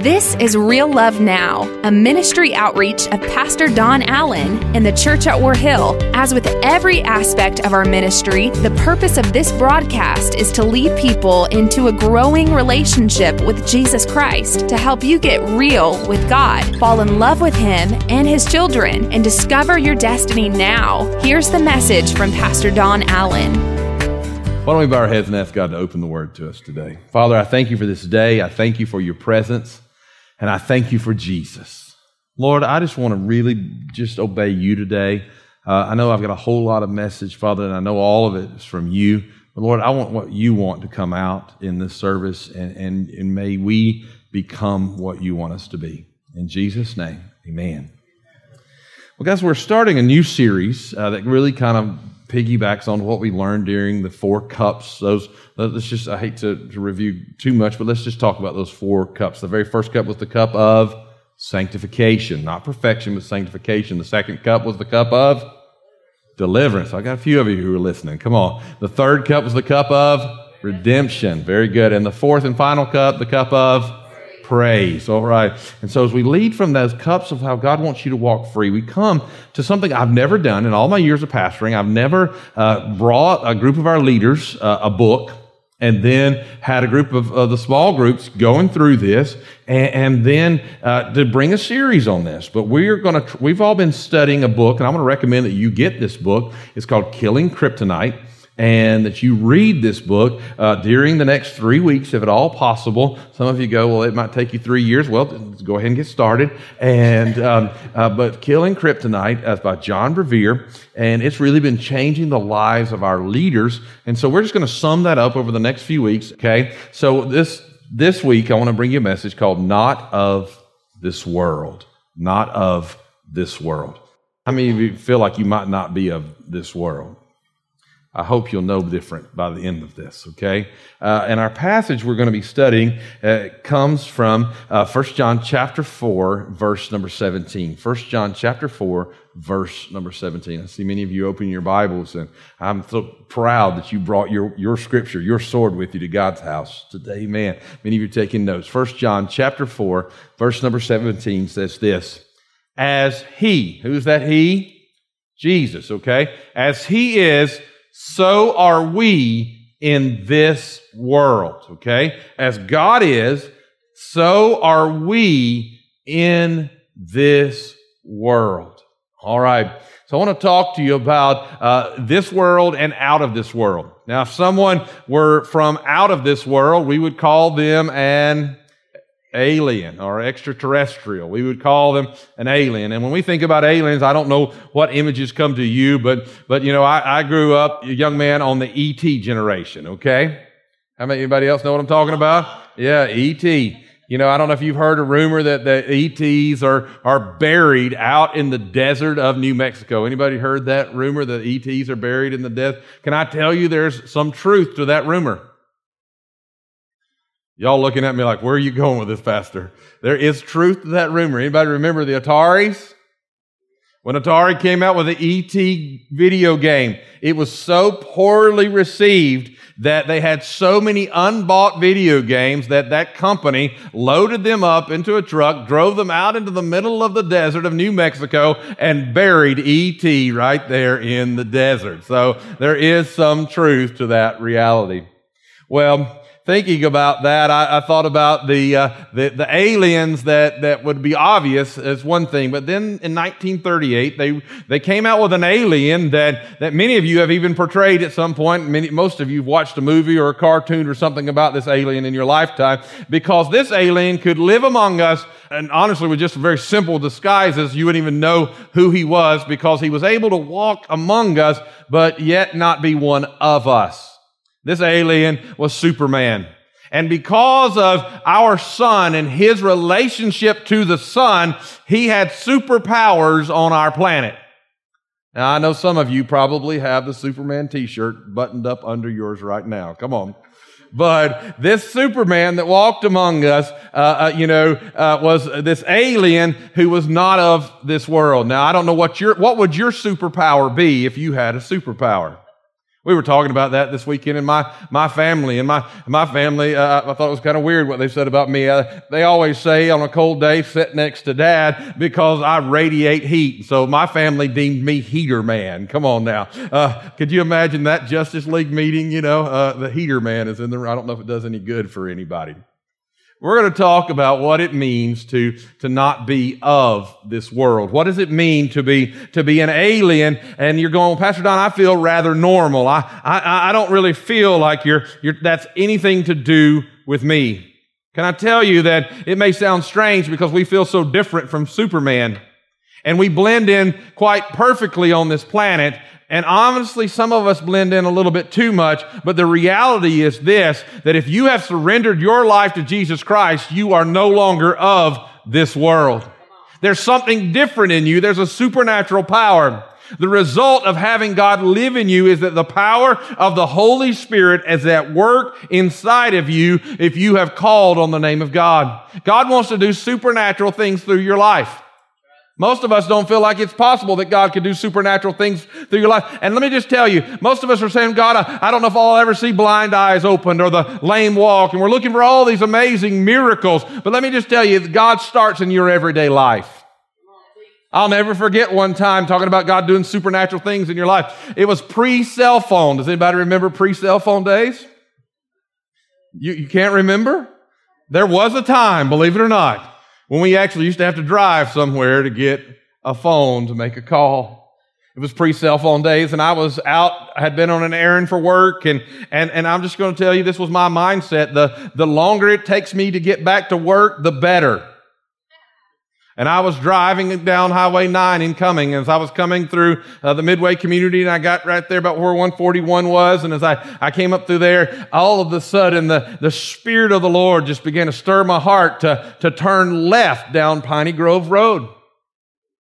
This is Real Love Now, a ministry outreach of Pastor Don Allen in the church at War Hill. As with every aspect of our ministry, the purpose of this broadcast is to lead people into a growing relationship with Jesus Christ to help you get real with God, fall in love with Him and His children, and discover your destiny now. Here's the message from Pastor Don Allen. Why don't we bow our heads and ask God to open the word to us today? Father, I thank you for this day. I thank you for your presence, and I thank you for Jesus. Lord, I just want to really just obey you today. Uh, I know I've got a whole lot of message, Father, and I know all of it is from you. But Lord, I want what you want to come out in this service, and, and, and may we become what you want us to be. In Jesus' name, amen. Well, guys, we're starting a new series uh, that really kind of piggybacks on what we learned during the four cups. Those, let's just, I hate to, to review too much, but let's just talk about those four cups. The very first cup was the cup of sanctification, not perfection, but sanctification. The second cup was the cup of deliverance. I got a few of you who are listening. Come on. The third cup was the cup of redemption. Very good. And the fourth and final cup, the cup of praise. All right. And so as we lead from those cups of how God wants you to walk free, we come to something I've never done in all my years of pastoring. I've never uh, brought a group of our leaders uh, a book and then had a group of uh, the small groups going through this and, and then uh, to bring a series on this but we're going to tr- we've all been studying a book and i'm going to recommend that you get this book it's called killing kryptonite and that you read this book uh, during the next three weeks, if at all possible. Some of you go, well, it might take you three years. Well, go ahead and get started. And um, uh, but Killing Kryptonite by John Bevere, and it's really been changing the lives of our leaders. And so we're just going to sum that up over the next few weeks. Okay, so this this week I want to bring you a message called "Not of This World." Not of this world. How many of you feel like you might not be of this world? I hope you'll know different by the end of this, okay? Uh, and our passage we're going to be studying uh, comes from uh, 1 John chapter 4, verse number 17. 1 John chapter 4, verse number 17. I see many of you open your Bibles, and I'm so proud that you brought your, your scripture, your sword with you to God's house today. Man, many of you are taking notes. 1 John chapter 4, verse number 17 says this, As he, who's that he? Jesus, okay? As he is, so are we in this world, okay? As God is, so are we in this world. All right. So I want to talk to you about uh, this world and out of this world. Now, if someone were from out of this world, we would call them an alien or extraterrestrial. We would call them an alien. And when we think about aliens, I don't know what images come to you, but, but you know, I, I grew up a young man on the ET generation, okay? How many, anybody else know what I'm talking about? Yeah, ET. You know, I don't know if you've heard a rumor that the ETs are, are buried out in the desert of New Mexico. Anybody heard that rumor that ETs are buried in the desert? Can I tell you there's some truth to that rumor? Y'all looking at me like, where are you going with this, Pastor? There is truth to that rumor. Anybody remember the Ataris? When Atari came out with the ET video game, it was so poorly received that they had so many unbought video games that that company loaded them up into a truck, drove them out into the middle of the desert of New Mexico, and buried ET right there in the desert. So there is some truth to that reality. Well, thinking about that, I, I thought about the, uh, the, the aliens that that would be obvious as one thing, but then in 1938 they they came out with an alien that that many of you have even portrayed at some point. Many, most of you have watched a movie or a cartoon or something about this alien in your lifetime, because this alien could live among us, and honestly, with just very simple disguises, you wouldn't even know who he was because he was able to walk among us, but yet not be one of us. This alien was Superman. And because of our sun and his relationship to the sun, he had superpowers on our planet. Now, I know some of you probably have the Superman t-shirt buttoned up under yours right now. Come on. But this Superman that walked among us, uh, uh, you know, uh, was this alien who was not of this world. Now, I don't know what your, what would your superpower be if you had a superpower? We were talking about that this weekend in my, my family. And my, my family, uh, I thought it was kind of weird what they said about me. Uh, they always say on a cold day, sit next to dad because I radiate heat. So my family deemed me heater man. Come on now. Uh, could you imagine that Justice League meeting? You know, uh, the heater man is in the, I don't know if it does any good for anybody. We're going to talk about what it means to, to not be of this world. What does it mean to be, to be an alien? And you're going, Pastor Don, I feel rather normal. I, I, I don't really feel like you're, you're, that's anything to do with me. Can I tell you that it may sound strange because we feel so different from Superman and we blend in quite perfectly on this planet and honestly, some of us blend in a little bit too much, but the reality is this, that if you have surrendered your life to Jesus Christ, you are no longer of this world. There's something different in you. There's a supernatural power. The result of having God live in you is that the power of the Holy Spirit is at work inside of you if you have called on the name of God. God wants to do supernatural things through your life. Most of us don't feel like it's possible that God could do supernatural things through your life. And let me just tell you, most of us are saying, God, I, don't know if I'll ever see blind eyes opened or the lame walk. And we're looking for all these amazing miracles. But let me just tell you, God starts in your everyday life. I'll never forget one time talking about God doing supernatural things in your life. It was pre cell phone. Does anybody remember pre cell phone days? You, you can't remember? There was a time, believe it or not, when we actually used to have to drive somewhere to get a phone to make a call. It was pre-cell phone days and I was out, I had been on an errand for work and, and, and I'm just going to tell you this was my mindset. The, the longer it takes me to get back to work, the better. And I was driving down Highway 9 in coming. as I was coming through uh, the Midway community and I got right there about where 141 was. And as I, I came up through there, all of a sudden the, the Spirit of the Lord just began to stir my heart to, to turn left down Piney Grove Road.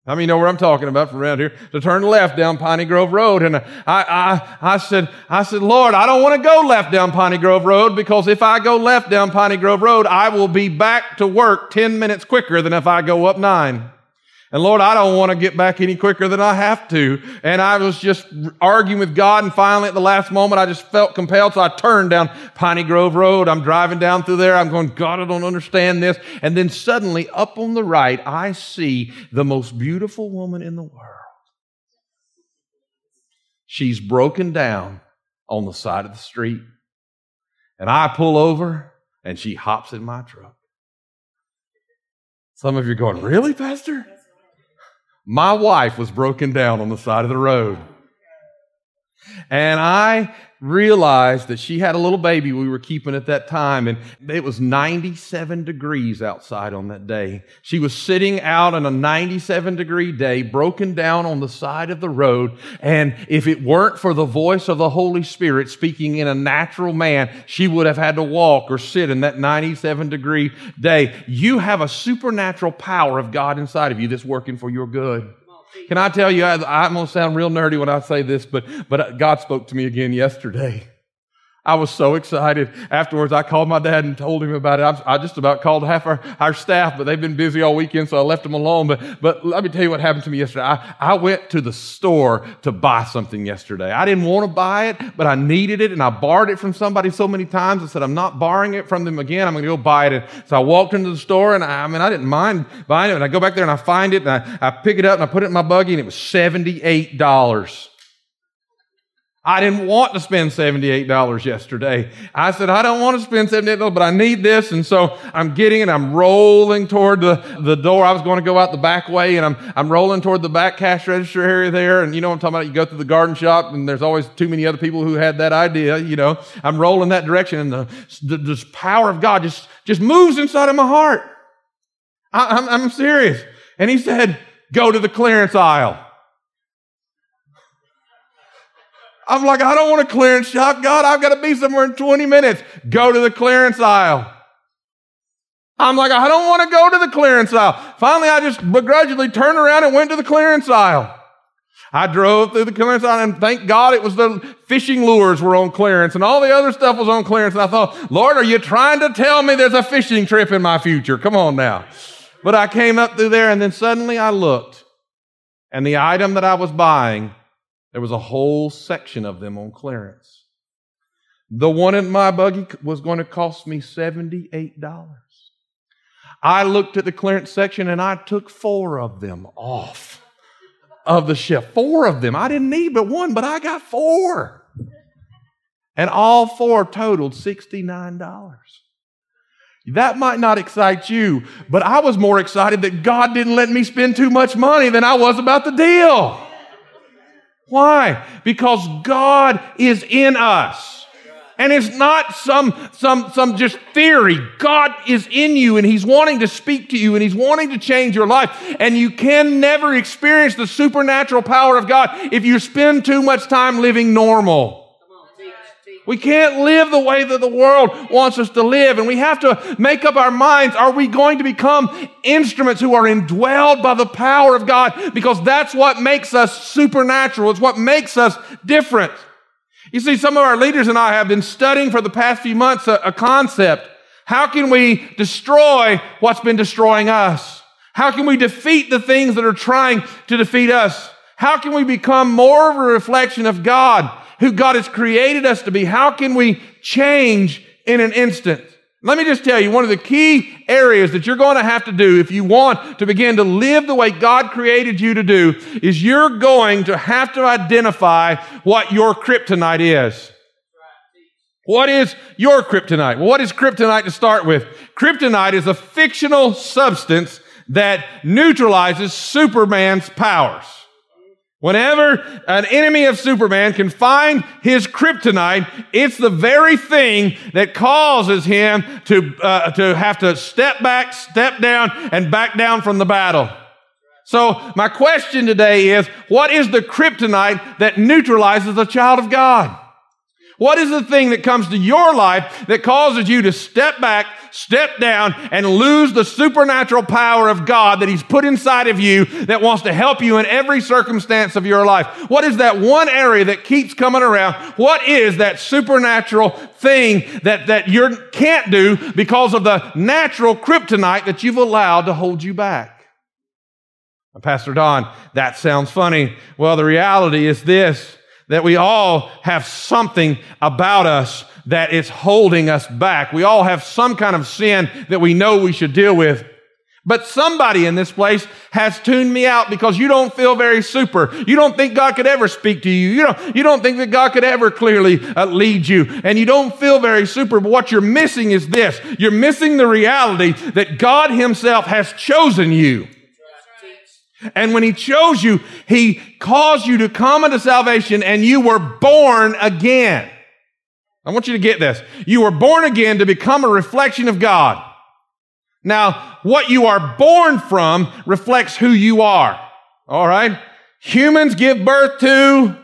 How many you know where I'm talking about from around here? To turn left down Piney Grove Road. And I, I, I said, I said, Lord, I don't want to go left down Piney Grove Road because if I go left down Piney Grove Road, I will be back to work 10 minutes quicker than if I go up nine. And Lord, I don't want to get back any quicker than I have to. And I was just arguing with God. And finally, at the last moment, I just felt compelled. So I turned down Piney Grove Road. I'm driving down through there. I'm going, God, I don't understand this. And then suddenly up on the right, I see the most beautiful woman in the world. She's broken down on the side of the street. And I pull over and she hops in my truck. Some of you are going, really, Pastor? My wife was broken down on the side of the road. And I realized that she had a little baby we were keeping at that time, and it was 97 degrees outside on that day. She was sitting out on a 97 degree day, broken down on the side of the road, and if it weren't for the voice of the Holy Spirit speaking in a natural man, she would have had to walk or sit in that 97 degree day. You have a supernatural power of God inside of you that's working for your good. Can I tell you, I, am going to sound real nerdy when I say this, but, but God spoke to me again yesterday. I was so excited. Afterwards, I called my dad and told him about it. I, just about called half our, our staff, but they've been busy all weekend, so I left them alone. But, but let me tell you what happened to me yesterday. I, I went to the store to buy something yesterday. I didn't want to buy it, but I needed it, and I borrowed it from somebody so many times. I said, I'm not borrowing it from them again. I'm going to go buy it. And so I walked into the store, and I, I mean, I didn't mind buying it. And I go back there and I find it, and I, I pick it up and I put it in my buggy, and it was $78. I didn't want to spend $78 yesterday. I said, I don't want to spend $78, but I need this. And so I'm getting it. I'm rolling toward the, the door. I was going to go out the back way and I'm, I'm rolling toward the back cash register area there. And you know what I'm talking about? You go through the garden shop and there's always too many other people who had that idea. You know, I'm rolling that direction and the, the this power of God just, just moves inside of my heart. I, I'm, I'm serious. And he said, go to the clearance aisle. I'm like, I don't want a clearance shop. God, I've got to be somewhere in 20 minutes. Go to the clearance aisle. I'm like, I don't want to go to the clearance aisle. Finally, I just begrudgingly turned around and went to the clearance aisle. I drove through the clearance aisle and thank God it was the fishing lures were on clearance and all the other stuff was on clearance. And I thought, Lord, are you trying to tell me there's a fishing trip in my future? Come on now. But I came up through there and then suddenly I looked and the item that I was buying There was a whole section of them on clearance. The one in my buggy was going to cost me $78. I looked at the clearance section and I took four of them off of the shelf. Four of them. I didn't need but one, but I got four. And all four totaled $69. That might not excite you, but I was more excited that God didn't let me spend too much money than I was about the deal. Why? Because God is in us. And it's not some, some, some just theory. God is in you and He's wanting to speak to you and He's wanting to change your life. And you can never experience the supernatural power of God if you spend too much time living normal. We can't live the way that the world wants us to live. And we have to make up our minds. Are we going to become instruments who are indwelled by the power of God? Because that's what makes us supernatural. It's what makes us different. You see, some of our leaders and I have been studying for the past few months a, a concept. How can we destroy what's been destroying us? How can we defeat the things that are trying to defeat us? How can we become more of a reflection of God? Who God has created us to be, how can we change in an instant? Let me just tell you, one of the key areas that you're going to have to do if you want to begin to live the way God created you to do is you're going to have to identify what your kryptonite is. What is your kryptonite? Well, what is kryptonite to start with? Kryptonite is a fictional substance that neutralizes Superman's powers. Whenever an enemy of Superman can find his kryptonite, it's the very thing that causes him to, uh, to have to step back, step down, and back down from the battle. So my question today is, what is the kryptonite that neutralizes a child of God? What is the thing that comes to your life that causes you to step back, step down, and lose the supernatural power of God that He's put inside of you that wants to help you in every circumstance of your life? What is that one area that keeps coming around? What is that supernatural thing that, that you can't do because of the natural kryptonite that you've allowed to hold you back? Pastor Don, that sounds funny. Well, the reality is this that we all have something about us that is holding us back. We all have some kind of sin that we know we should deal with. But somebody in this place has tuned me out because you don't feel very super. You don't think God could ever speak to you. You don't, you don't think that God could ever clearly uh, lead you. And you don't feel very super. But what you're missing is this. You're missing the reality that God himself has chosen you. And when he chose you, he caused you to come into salvation and you were born again. I want you to get this. You were born again to become a reflection of God. Now, what you are born from reflects who you are. All right? Humans give birth to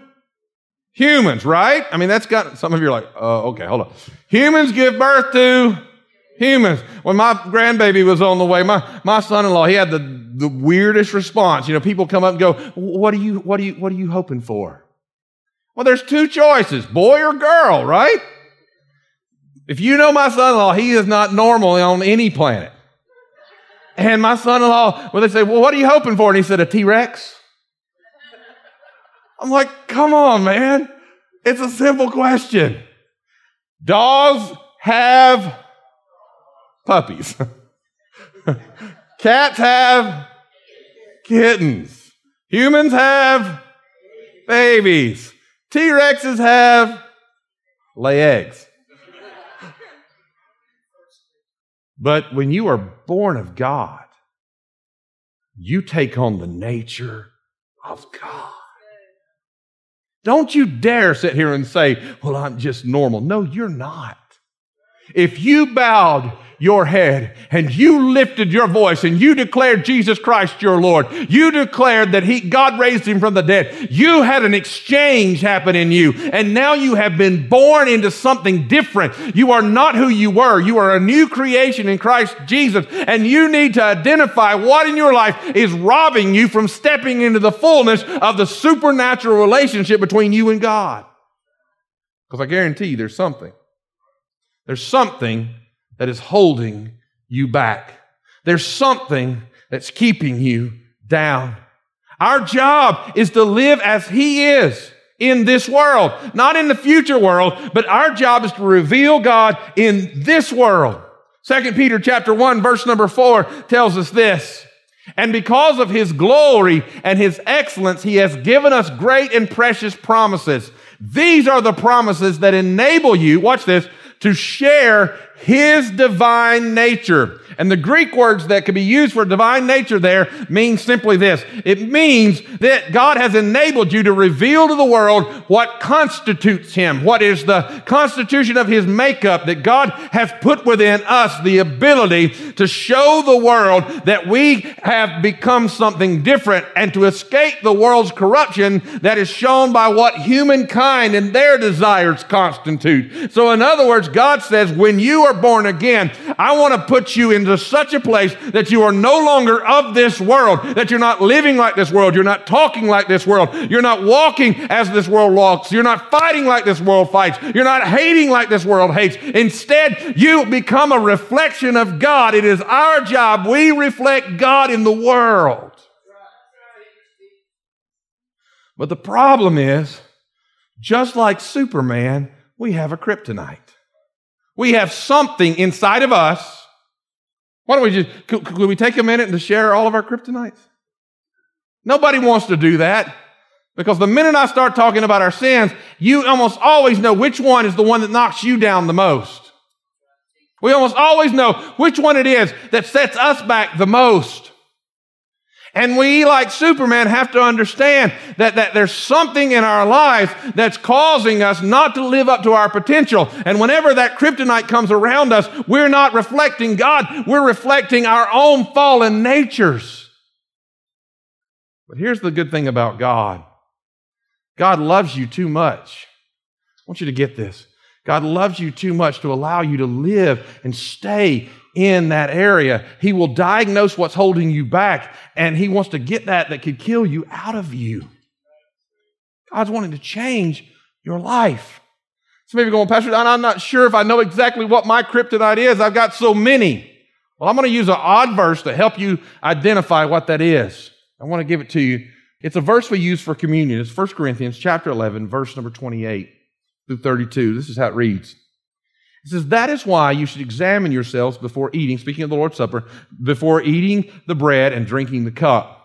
humans, right? I mean, that's got, some of you are like, uh, okay, hold on. Humans give birth to humans. When my grandbaby was on the way, my, my son-in-law, he had the, the weirdest response. You know, people come up and go, what are you, what are you, what are you hoping for? Well, there's two choices, boy or girl, right? If you know my son-in-law, he is not normal on any planet. And my son-in-law, well, they say, well, what are you hoping for? And he said, a T-Rex. I'm like, come on, man. It's a simple question. Dogs have puppies. Cats have kittens. Humans have babies. T Rexes have lay eggs. But when you are born of God, you take on the nature of God. Don't you dare sit here and say, Well, I'm just normal. No, you're not. If you bowed your head and you lifted your voice and you declared Jesus Christ your Lord. You declared that he, God raised him from the dead. You had an exchange happen in you and now you have been born into something different. You are not who you were. You are a new creation in Christ Jesus and you need to identify what in your life is robbing you from stepping into the fullness of the supernatural relationship between you and God. Because I guarantee you there's something. There's something that is holding you back. There's something that's keeping you down. Our job is to live as He is. in this world, not in the future world, but our job is to reveal God in this world. Second Peter chapter 1 verse number 4 tells us this. And because of his glory and his excellence, he has given us great and precious promises. These are the promises that enable you, watch this, to share his divine nature. And the Greek words that could be used for divine nature there means simply this. It means that God has enabled you to reveal to the world what constitutes him, what is the constitution of his makeup, that God has put within us the ability to show the world that we have become something different and to escape the world's corruption that is shown by what humankind and their desires constitute. So in other words, God says, when you are born again, I want to put you into such a place that you are no longer of this world, that you're not living like this world, you're not talking like this world, you're not walking as this world walks, you're not fighting like this world fights, you're not hating like this world hates. Instead, you become a reflection of God. It is our job. We reflect God in the world. But the problem is, just like Superman, we have a kryptonite. We have something inside of us. Why don't we just, could, could we take a minute to share all of our kryptonites? Nobody wants to do that. Because the minute I start talking about our sins, you almost always know which one is the one that knocks you down the most. We almost always know which one it is that sets us back the most. And we, like Superman, have to understand that, that there's something in our life that's causing us not to live up to our potential. And whenever that kryptonite comes around us, we're not reflecting God, we're reflecting our own fallen natures. But here's the good thing about God God loves you too much. I want you to get this. God loves you too much to allow you to live and stay in that area. He will diagnose what's holding you back, and He wants to get that that could kill you out of you. God's wanting to change your life. Some So maybe going, Pastor Don, I'm not sure if I know exactly what my kryptonite is. I've got so many. Well, I'm going to use an odd verse to help you identify what that is. I want to give it to you. It's a verse we use for communion. It's 1 Corinthians chapter 11, verse number 28 through 32. This is how it reads. He says, That is why you should examine yourselves before eating, speaking of the Lord's Supper, before eating the bread and drinking the cup.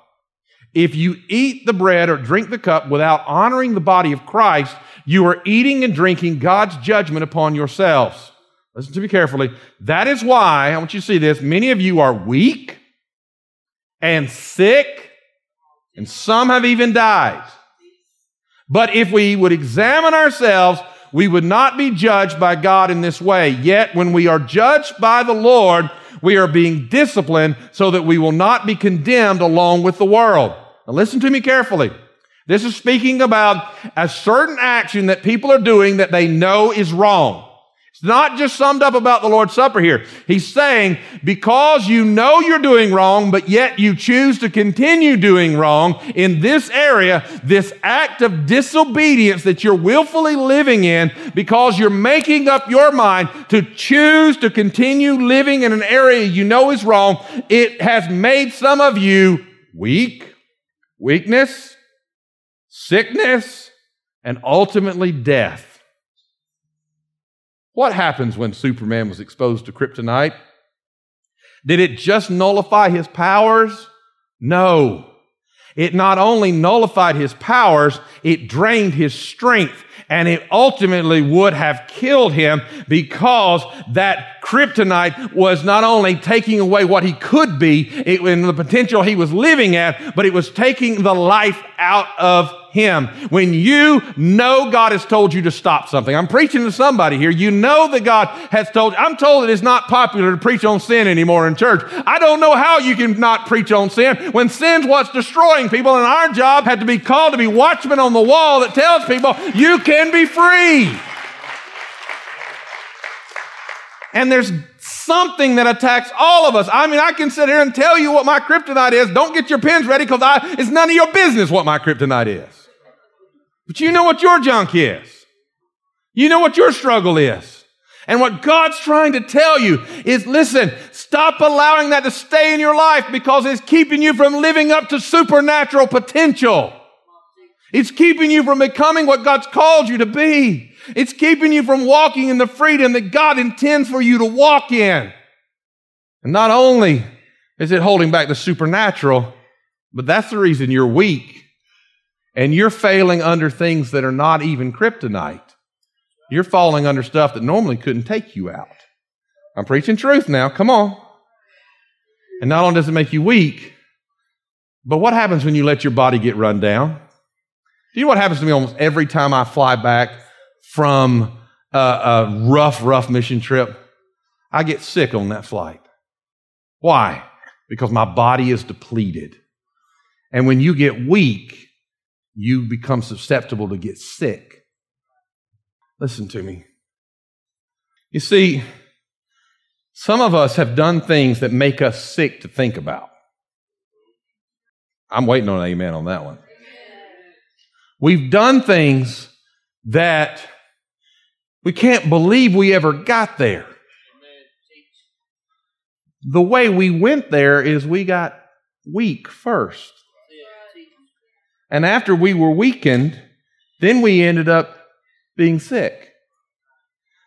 If you eat the bread or drink the cup without honoring the body of Christ, you are eating and drinking God's judgment upon yourselves. Listen to me carefully. That is why, I want you to see this, many of you are weak and sick, and some have even died. But if we would examine ourselves, we would not be judged by God in this way. Yet when we are judged by the Lord, we are being disciplined so that we will not be condemned along with the world. Now listen to me carefully. This is speaking about a certain action that people are doing that they know is wrong. It's not just summed up about the Lord's Supper here. He's saying, because you know you're doing wrong, but yet you choose to continue doing wrong in this area, this act of disobedience that you're willfully living in, because you're making up your mind to choose to continue living in an area you know is wrong, it has made some of you weak, weakness, sickness, and ultimately death. What happens when Superman was exposed to kryptonite? Did it just nullify his powers? No. It not only nullified his powers, it drained his strength and it ultimately would have killed him because that kryptonite was not only taking away what he could be and the potential he was living at, but it was taking the life out of him. When you know God has told you to stop something, I'm preaching to somebody here. You know that God has told, you. I'm told it's not popular to preach on sin anymore in church. I don't know how you can not preach on sin when sin's what's destroying people, and our job had to be called to be watchmen on the wall that tells people you can be free. And there's something that attacks all of us. I mean, I can sit here and tell you what my kryptonite is. Don't get your pens ready because it's none of your business what my kryptonite is. But you know what your junk is. You know what your struggle is. And what God's trying to tell you is listen, stop allowing that to stay in your life because it's keeping you from living up to supernatural potential. It's keeping you from becoming what God's called you to be. It's keeping you from walking in the freedom that God intends for you to walk in. And not only is it holding back the supernatural, but that's the reason you're weak and you're failing under things that are not even kryptonite. You're falling under stuff that normally couldn't take you out. I'm preaching truth now. Come on. And not only does it make you weak, but what happens when you let your body get run down? Do you know what happens to me almost every time I fly back from a, a rough, rough mission trip? I get sick on that flight. Why? Because my body is depleted. And when you get weak, you become susceptible to get sick. Listen to me. You see, some of us have done things that make us sick to think about. I'm waiting on an amen on that one. We've done things that we can't believe we ever got there. The way we went there is we got weak first. And after we were weakened, then we ended up being sick.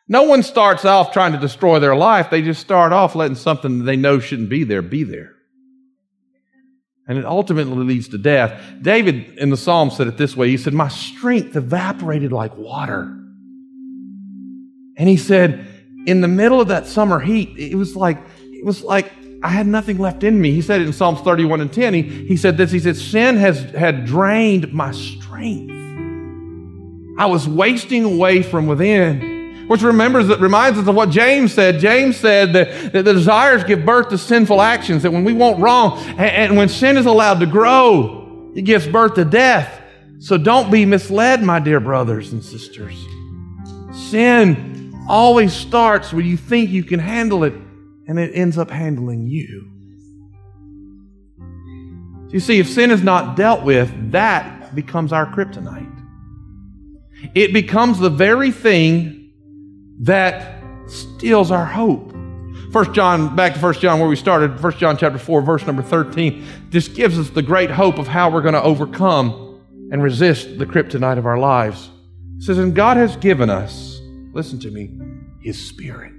No one starts off trying to destroy their life. They just start off letting something they know shouldn't be there be there. And it ultimately leads to death. David in the Psalm said it this way He said, My strength evaporated like water. And he said, in the middle of that summer heat, it was like, it was like I had nothing left in me. He said it in Psalms 31 and 10. He, he said this, he said, Sin has had drained my strength. I was wasting away from within. Which remembers that reminds us of what James said. James said that, that the desires give birth to sinful actions, that when we want wrong, and, and when sin is allowed to grow, it gives birth to death. So don't be misled, my dear brothers and sisters. Sin always starts when you think you can handle it and it ends up handling you. You see, if sin is not dealt with, that becomes our kryptonite. It becomes the very thing that steals our hope. First John, back to First John where we started, First John chapter 4, verse number 13, this gives us the great hope of how we're going to overcome and resist the kryptonite of our lives. It says, And God has given us, listen to me, His Spirit.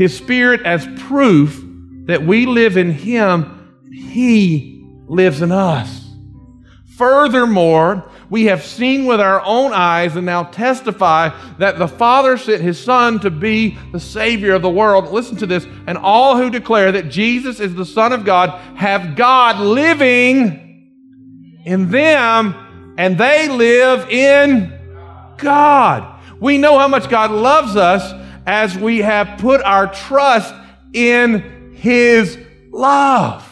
His Spirit as proof that we live in Him, He lives in us. Furthermore, we have seen with our own eyes and now testify that the Father sent His Son to be the Savior of the world. Listen to this. And all who declare that Jesus is the Son of God have God living in them, and they live in God. We know how much God loves us as we have put our trust in His love.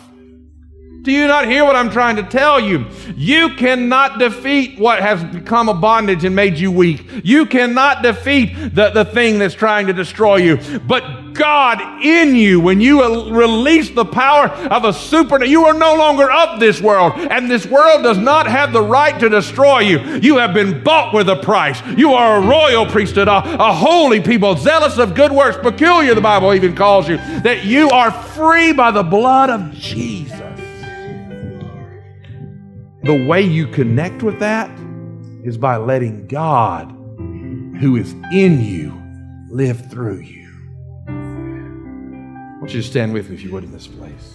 Do you not hear what I'm trying to tell you? You cannot defeat what has become a bondage and made you weak. You cannot defeat the, the thing that's trying to destroy you. But God in you, when you release the power of a super, you are no longer of this world, and this world does not have the right to destroy you. You have been bought with a price. You are a royal priesthood, a, a holy people, zealous of good works, peculiar, the Bible even calls you, that you are free by the blood of Jesus. The way you connect with that is by letting God, who is in you, live through you. Want you stand with me, if you would, in this place.